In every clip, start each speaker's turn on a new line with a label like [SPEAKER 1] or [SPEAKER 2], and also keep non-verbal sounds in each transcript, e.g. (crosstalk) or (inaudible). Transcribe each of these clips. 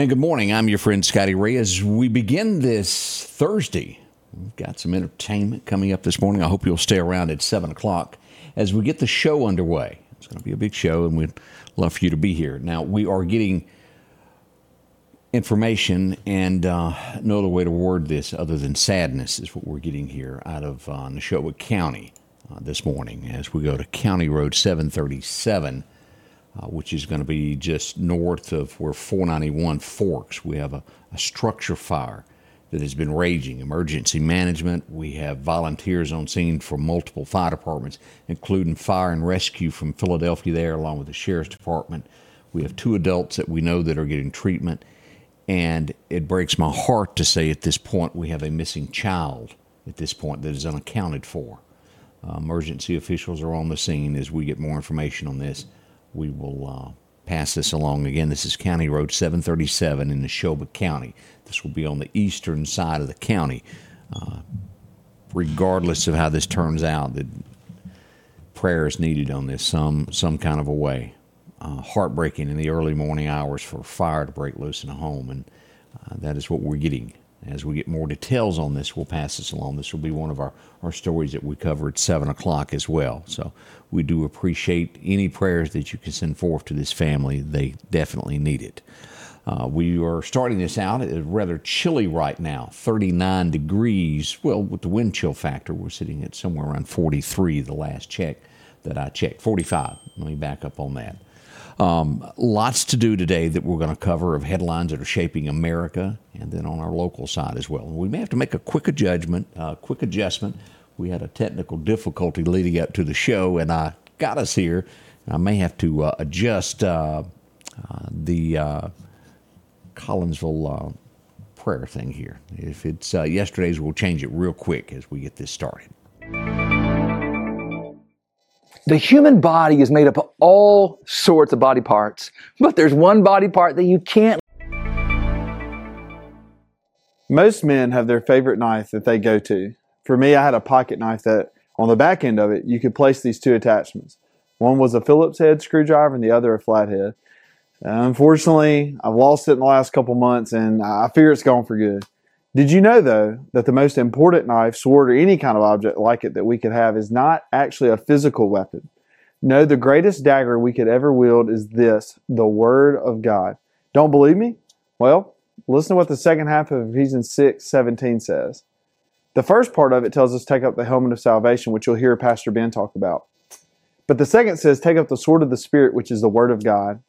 [SPEAKER 1] And good morning. I'm your friend Scotty Ray. As we begin this Thursday, we've got some entertainment coming up this morning. I hope you'll stay around at 7 o'clock as we get the show underway. It's going to be a big show, and we'd love for you to be here. Now, we are getting information, and uh, no other way to word this other than sadness is what we're getting here out of uh, Neshoba County uh, this morning as we go to County Road 737 uh, which is going to be just north of where 491 forks. We have a, a structure fire that has been raging. Emergency management. We have volunteers on scene from multiple fire departments, including fire and rescue from Philadelphia there, along with the sheriff's department. We have two adults that we know that are getting treatment. And it breaks my heart to say at this point we have a missing child at this point that is unaccounted for. Uh, emergency officials are on the scene as we get more information on this we will uh, pass this along again. This is County Road 737 in Neshoba County. This will be on the eastern side of the county. Uh, regardless of how this turns out, the prayer is needed on this some some kind of a way. Uh, heartbreaking in the early morning hours for fire to break loose in a home, and uh, that is what we're getting as we get more details on this, we'll pass this along. This will be one of our, our stories that we cover at 7 o'clock as well. So we do appreciate any prayers that you can send forth to this family. They definitely need it. Uh, we are starting this out. It's rather chilly right now, 39 degrees. Well, with the wind chill factor, we're sitting at somewhere around 43 the last check that I checked. 45. Let me back up on that. Um, lots to do today that we're going to cover of headlines that are shaping America and then on our local side as well. We may have to make a quick adjustment, uh, quick adjustment. We had a technical difficulty leading up to the show, and I got us here. I may have to uh, adjust uh, uh the uh, Collinsville uh, prayer thing here. If it's yesterday's, we'll change it real quick as we get this started.
[SPEAKER 2] The human body is made up of all sorts of body parts, but there's one body part that you can't.
[SPEAKER 3] Most men have their favorite knife that they go to. For me, I had a pocket knife that on the back end of it, you could place these two attachments. One was a Phillips head screwdriver and the other a flathead. Unfortunately, I've lost it in the last couple months and I fear it's gone for good. Did you know, though, that the most important knife, sword, or any kind of object like it that we could have is not actually a physical weapon? No, the greatest dagger we could ever wield is this the Word of God. Don't believe me? Well, listen to what the second half of Ephesians 6 17 says. The first part of it tells us take up the helmet of salvation, which you'll hear Pastor Ben talk about. But the second says take up the sword of the Spirit, which is the Word of God.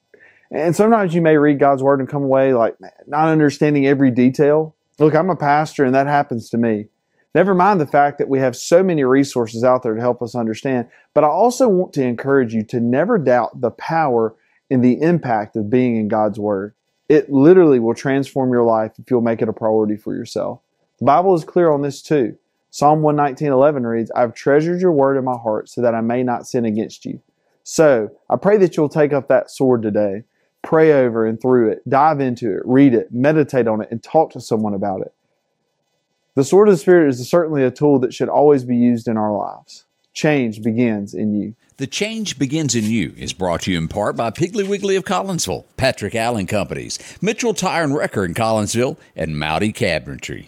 [SPEAKER 3] And sometimes you may read God's Word and come away like not understanding every detail. Look, I'm a pastor and that happens to me. Never mind the fact that we have so many resources out there to help us understand, but I also want to encourage you to never doubt the power and the impact of being in God's Word. It literally will transform your life if you'll make it a priority for yourself. The Bible is clear on this too. Psalm 119:11 reads, "I've treasured your word in my heart so that I may not sin against you." So, I pray that you'll take up that sword today pray over and through it, dive into it, read it, meditate on it, and talk to someone about it. The sword of the Spirit is certainly a tool that should always be used in our lives. Change begins in you.
[SPEAKER 1] The Change Begins in You is brought to you in part by Piggly Wiggly of Collinsville, Patrick Allen Companies, Mitchell Tire and Wrecker in Collinsville, and Mowdy Cabinetry.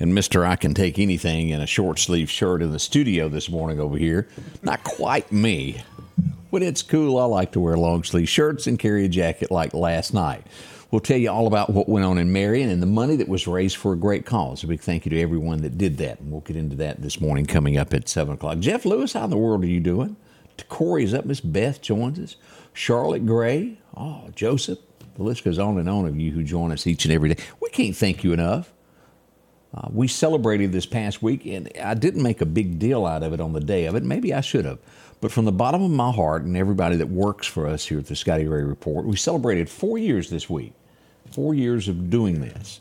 [SPEAKER 1] And Mr. I can take anything in a short sleeve shirt in the studio this morning over here. Not quite me. When it's cool, I like to wear long sleeve shirts and carry a jacket like last night. We'll tell you all about what went on in Marion and the money that was raised for a great cause. A big thank you to everyone that did that. And we'll get into that this morning coming up at 7 o'clock. Jeff Lewis, how in the world are you doing? Corey's up. Miss Beth joins us. Charlotte Gray. Oh, Joseph. The list goes on and on of you who join us each and every day. We can't thank you enough. Uh, we celebrated this past week, and I didn't make a big deal out of it on the day of it. Maybe I should have. But from the bottom of my heart and everybody that works for us here at the Scotty Ray Report, we celebrated four years this week. Four years of doing this.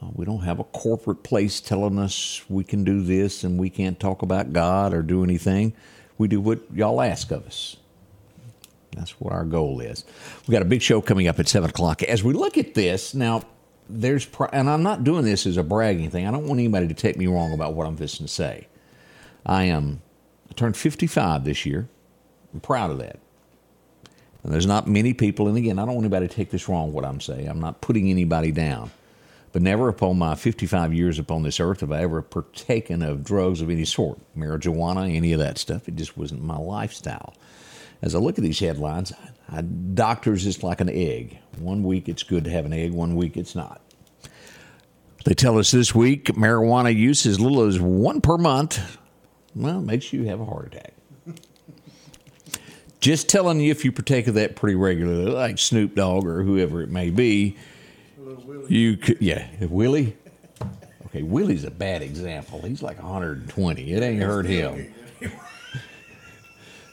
[SPEAKER 1] Uh, we don't have a corporate place telling us we can do this and we can't talk about God or do anything. We do what y'all ask of us. That's what our goal is. We've got a big show coming up at seven o'clock. As we look at this now, there's and I'm not doing this as a bragging thing. I don't want anybody to take me wrong about what I'm fixing to say. I am I turned 55 this year. I'm proud of that. And there's not many people, and again, I don't want anybody to take this wrong, what I'm saying. I'm not putting anybody down. But never upon my 55 years upon this earth have I ever partaken of drugs of any sort, marijuana, any of that stuff. It just wasn't my lifestyle. As I look at these headlines, I, doctors is like an egg. One week it's good to have an egg, one week it's not. They tell us this week marijuana use as little as one per month. Well, makes you have a heart attack. (laughs) Just telling you if you partake of that pretty regularly, like Snoop Dogg or whoever it may be, you could, yeah, Willie. Okay, Willie's a bad example. He's like 120. It ain't hurt him.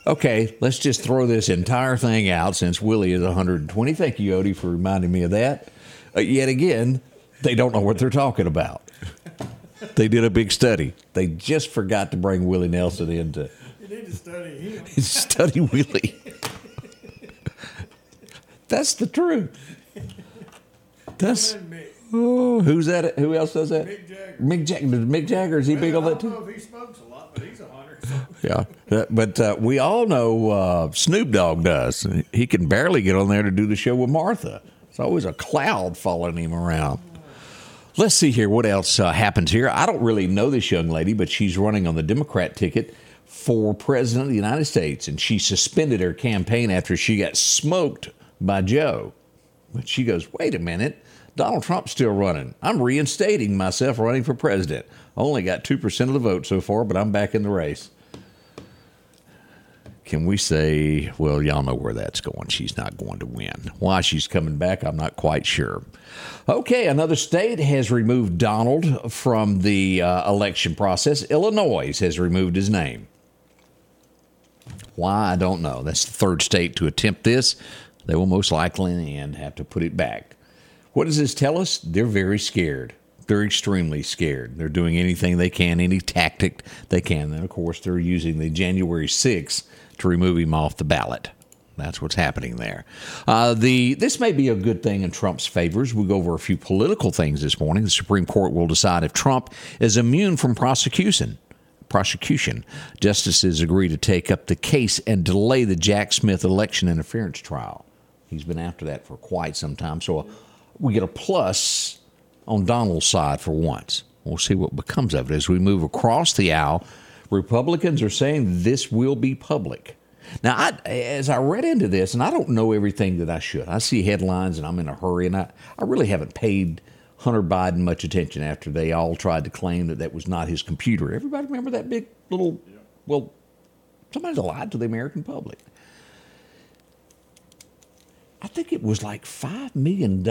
[SPEAKER 1] Okay, let's just throw this entire thing out since Willie is 120. Thank you, Odie, for reminding me of that. Uh, yet again, they don't know what they're talking about. They did a big study. They just forgot to bring Willie Nelson into.
[SPEAKER 4] You need to study him. (laughs)
[SPEAKER 1] study Willie. That's the truth. That's
[SPEAKER 4] And Mick.
[SPEAKER 1] oh, who's that? Who else does that?
[SPEAKER 4] Mick Jagger.
[SPEAKER 1] Mick Jagger. Mick Jagger is he big on
[SPEAKER 4] I
[SPEAKER 1] that
[SPEAKER 4] don't know if he smokes a lot, but he's a hunter. So.
[SPEAKER 1] Yeah, but uh, we all know uh, Snoop Dogg does. He can barely get on there to do the show with Martha. It's always a cloud following him around. Let's see here what else uh, happens here. I don't really know this young lady, but she's running on the Democrat ticket for president of the United States, and she suspended her campaign after she got smoked by Joe. But she goes, "Wait a minute." Donald Trump's still running. I'm reinstating myself running for president. Only got 2% of the vote so far, but I'm back in the race. Can we say, well, y'all know where that's going? She's not going to win. Why she's coming back, I'm not quite sure. Okay, another state has removed Donald from the uh, election process. Illinois has removed his name. Why, I don't know. That's the third state to attempt this. They will most likely in the end have to put it back. What does this tell us? They're very scared. They're extremely scared. They're doing anything they can, any tactic they can. And of course, they're using the January 6th to remove him off the ballot. That's what's happening there. Uh, the this may be a good thing in Trump's favors. We'll go over a few political things this morning. The Supreme Court will decide if Trump is immune from prosecution. Prosecution. Justices agree to take up the case and delay the Jack Smith election interference trial. He's been after that for quite some time. So we get a plus on Donald's side for once. We'll see what becomes of it as we move across the aisle. Republicans are saying this will be public. Now, I, as I read into this, and I don't know everything that I should, I see headlines and I'm in a hurry, and I, I really haven't paid Hunter Biden much attention after they all tried to claim that that was not his computer. Everybody remember that big little, well, somebody lied to the American public. I think it was like $5 million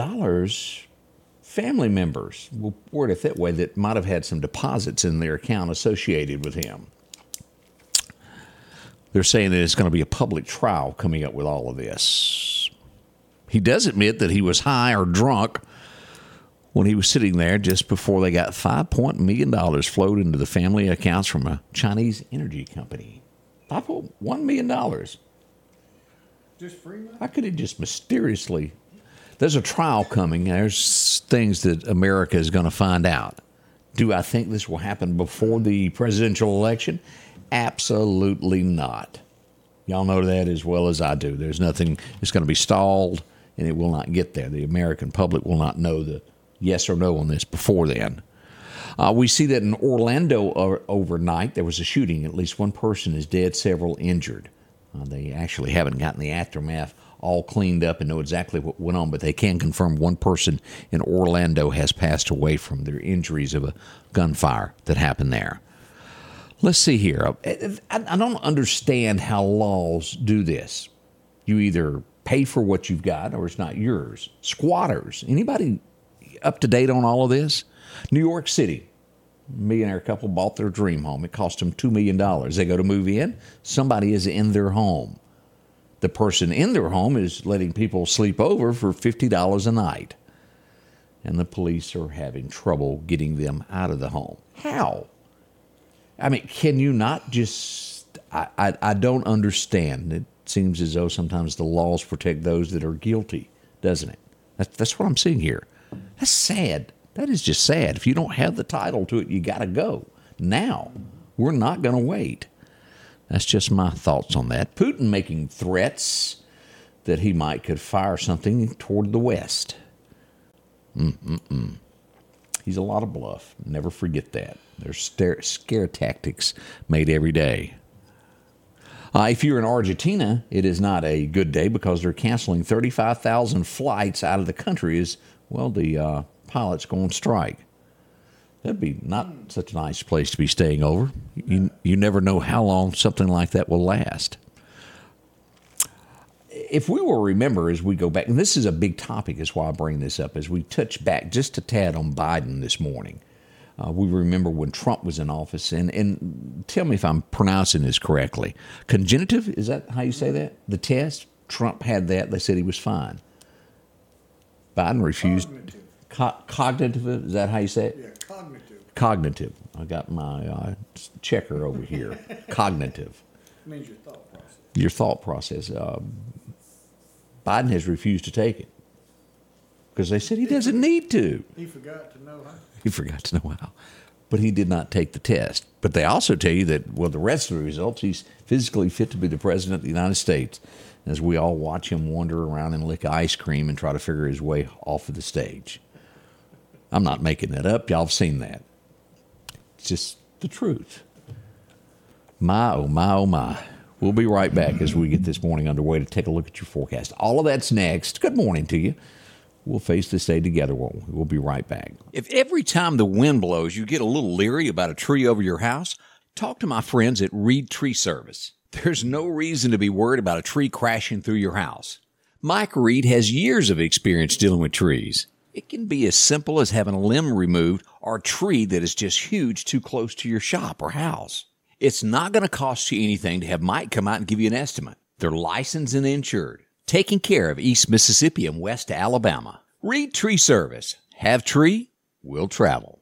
[SPEAKER 1] family members, we'll word it that way, that might have had some deposits in their account associated with him. They're saying that it's going to be a public trial coming up with all of this. He does admit that he was high or drunk when he was sitting there just before they got five point million dollars flowed into the family accounts from a Chinese energy company. Five point one million dollars.
[SPEAKER 4] Just free money.
[SPEAKER 1] How could it just mysteriously? There's a trial coming. There's things that America is going to find out. Do I think this will happen before the presidential election? Absolutely not. Y'all know that as well as I do. There's nothing that's going to be stalled, and it will not get there. The American public will not know the yes or no on this before then. Uh, we see that in Orlando uh, overnight, there was a shooting. At least one person is dead, several injured. Uh, they actually haven't gotten the aftermath all cleaned up and know exactly what went on, but they can confirm one person in Orlando has passed away from their injuries of a gunfire that happened there. Let's see here. I, don't understand how laws do this. You either pay for what you've got or it's not yours. Squatters. Anybody up to date on all of this? New York City. Millionaire couple bought their dream home. It cost them $2 million. They go to move in. Somebody is in their home. The person in their home is letting people sleep over for $50 a night. And the police are having trouble getting them out of the home. How? I mean, can you not just. I, I, I don't understand. It seems as though sometimes the laws protect those that are guilty, doesn't it? That's, that's what I'm seeing here. That's sad. That is just sad. If you don't have the title to it, you got to go. Now, we're not going to wait. That's just my thoughts on that. Putin making threats that he might could fire something toward the west. Mm-mm-mm. He's a lot of bluff. Never forget that. There's scare, scare tactics made every day. Uh, if you're in Argentina, it is not a good day because they're canceling 35,000 flights out of the country as, well, the uh, pilots go on strike. That'd be not such a nice place to be staying over. You, you never know how long something like that will last. If we will remember as we go back, and this is a big topic, is why I bring this up, as we touch back just a tad on Biden this morning. Uh, we remember when Trump was in office, and, and tell me if I'm pronouncing this correctly. Congenitive, is that how you say that? The test? Trump had that. They said he was fine. Biden refused.
[SPEAKER 4] Cognitive.
[SPEAKER 1] Co- cognitive, is that how you say it?
[SPEAKER 4] Yeah, cognitive
[SPEAKER 1] Cognitive. I got my uh, checker over here. (laughs) Cognitive.
[SPEAKER 4] means your thought process.
[SPEAKER 1] Your thought process. Uh, Biden has refused to take it because they said he doesn't need to.
[SPEAKER 4] He forgot to know how.
[SPEAKER 1] He forgot to know how. But he did not take the test. But they also tell you that, well, the rest of the results, he's physically fit to be the president of the United States. As we all watch him wander around and lick ice cream and try to figure his way off of the stage. I'm not making that up. Y'all have seen that. It's just the truth. My, oh, my, oh, my. We'll be right back as we get this morning underway to take a look at your forecast. All of that's next. Good morning to you. We'll face this day together, won't we? We'll be right back. If every time the wind blows you get a little leery about a tree over your house, talk to my friends at Reed Tree Service. There's no reason to be worried about a tree crashing through your house. Mike Reed has years of experience dealing with trees. It can be as simple as having a limb removed or a tree that is just huge too close to your shop or house. It's not going to cost you anything to have Mike come out and give you an estimate. They're licensed and insured, taking care of East Mississippi and West Alabama. Reed Tree Service. Have tree, will travel.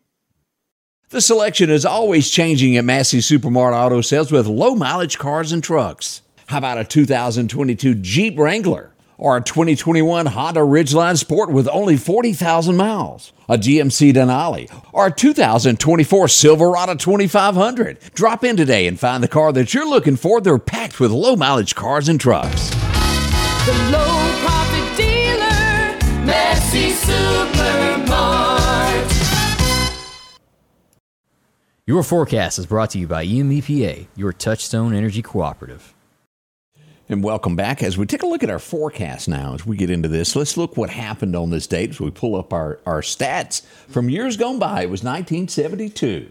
[SPEAKER 1] The selection is always changing at Massey Supermart Auto Sales with low mileage cars and trucks. How about a 2022 Jeep Wrangler or a 2021 Honda Ridgeline Sport with only 40,000 miles? A GMC Denali or a 2024 Silverado 2500? Drop in today and find the car that you're looking for. They're packed with low mileage cars and trucks.
[SPEAKER 5] The low profit dealer, Massey Supermart.
[SPEAKER 6] Your forecast is brought to you by EMEPA, your Touchstone Energy Cooperative.
[SPEAKER 1] And welcome back. As we take a look at our forecast now, as we get into this, let's look what happened on this date as we pull up our, our stats from years gone by. It was 1972.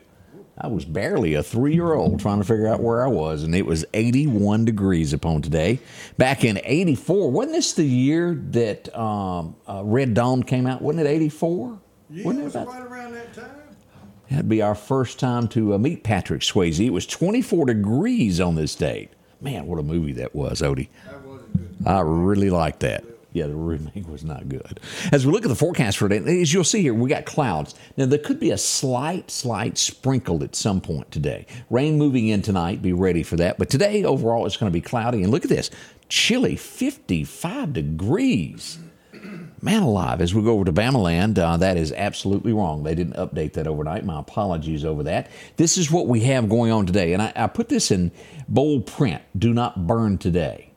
[SPEAKER 1] I was barely a three year old trying to figure out where I was, and it was 81 degrees upon today. Back in 84, wasn't this the year that um, uh, Red Dawn came out? Wasn't it 84?
[SPEAKER 4] Yeah,
[SPEAKER 1] wasn't
[SPEAKER 4] it was
[SPEAKER 1] about-
[SPEAKER 4] right around that time.
[SPEAKER 1] That'd be our first time to uh, meet Patrick Swayze. It was 24 degrees on this date. Man, what a movie that was, Odie.
[SPEAKER 4] That good.
[SPEAKER 1] I really like that. Yeah, the remake was not good. As we look at the forecast for today, as you'll see here, we got clouds. Now, there could be a slight, slight sprinkle at some point today. Rain moving in tonight, be ready for that. But today, overall, it's going to be cloudy. And look at this chilly 55 degrees. Man alive, as we go over to Bamaland, uh, that is absolutely wrong. They didn't update that overnight. My apologies over that. This is what we have going on today. And I, I put this in bold print do not burn today.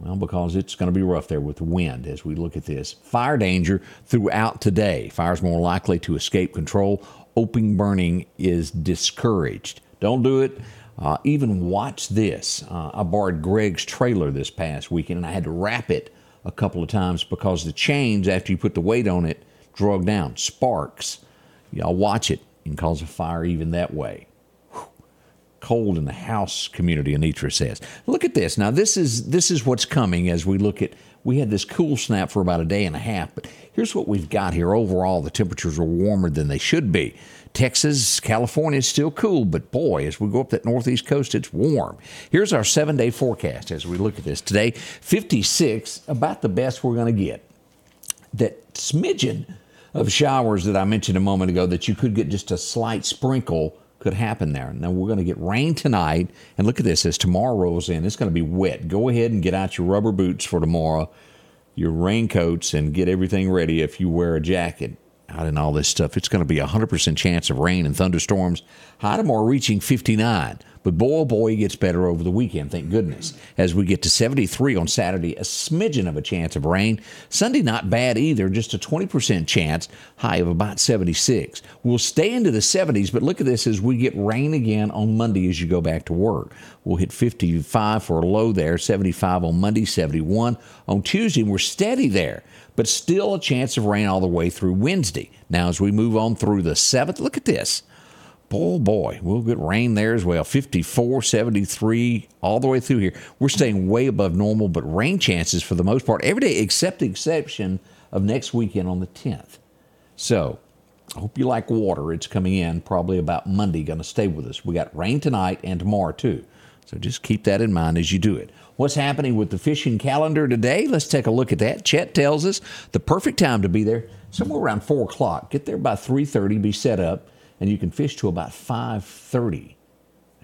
[SPEAKER 1] Well, because it's going to be rough there with the wind as we look at this. Fire danger throughout today. Fire's more likely to escape control. Open burning is discouraged. Don't do it. Uh, even watch this. Uh, I borrowed Greg's trailer this past weekend and I had to wrap it a couple of times because the chains, after you put the weight on it, drug down. Sparks. Y'all watch it and cause a fire even that way cold in the house community anitra says look at this now this is this is what's coming as we look at we had this cool snap for about a day and a half but here's what we've got here. Overall the temperatures are warmer than they should be. Texas california is still cool but boy as we go up that northeast coast it's warm. Here's our seven day forecast as we look at this today. 56 about the best we're going to get. That smidgen of showers that I mentioned a moment ago that you could get just a slight sprinkle could happen there. Now we're going to get rain tonight, and look at this as tomorrow rolls in. It's going to be wet. Go ahead and get out your rubber boots for tomorrow, your raincoats, and get everything ready if you wear a jacket out in all this stuff. It's going to be a 100% chance of rain and thunderstorms. High tomorrow reaching 59. But boy, oh boy, it gets better over the weekend, thank goodness. As we get to 73 on Saturday, a smidgen of a chance of rain. Sunday, not bad either, just a 20% chance, high of about 76. We'll stay into the 70s, but look at this as we get rain again on Monday as you go back to work. We'll hit 55 for a low there, 75 on Monday, 71 on Tuesday. We're steady there, but still a chance of rain all the way through Wednesday. Now, as we move on through the 7th, look at this boy, boy, we'll get rain there as well. 54, 73, all the way through here. We're staying way above normal, but rain chances for the most part every day, except the exception of next weekend on the 10th. So, I hope you like water. It's coming in probably about Monday, going to stay with us. We got rain tonight and tomorrow, too. So, just keep that in mind as you do it. What's happening with the fishing calendar today? Let's take a look at that. Chet tells us the perfect time to be there somewhere around 4 o'clock. Get there by 3.30, be set up and you can fish to about 5:30.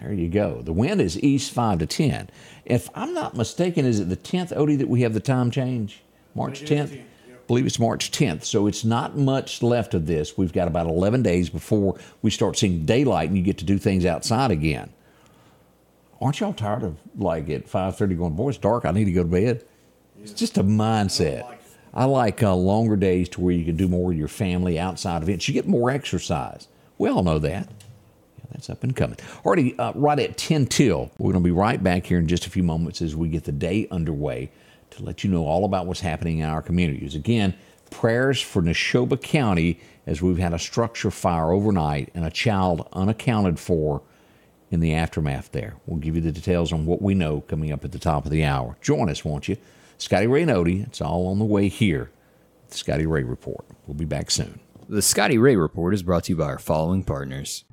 [SPEAKER 1] There you go. The wind is east 5 to 10. If I'm not mistaken, is it the 10th, Odie, that we have the time change? March 10th? I believe it's March 10th. So it's not much left of this. We've got about 11 days before we start seeing daylight and you get to do things outside again. Aren't y'all tired of like at 5:30 going, boy, it's dark, I need to go to bed? It's just a mindset. I like uh, longer days to where you can do more with your family outside events. You get more exercise. We all know that. Yeah, that's up and coming. Already uh, right at 10 till. We're going to be right back here in just a few moments as we get the day underway to let you know all about what's happening in our communities. Again, prayers for Neshoba County as we've had a structure fire overnight and a child unaccounted for in the aftermath there. We'll give you the details on what we know coming up at the top of the hour. Join us, won't you? Scotty Ray Odie, it's all on the way here. The Scotty Ray Report. We'll be back soon.
[SPEAKER 6] The Scotty Ray Report is brought to you by our following partners.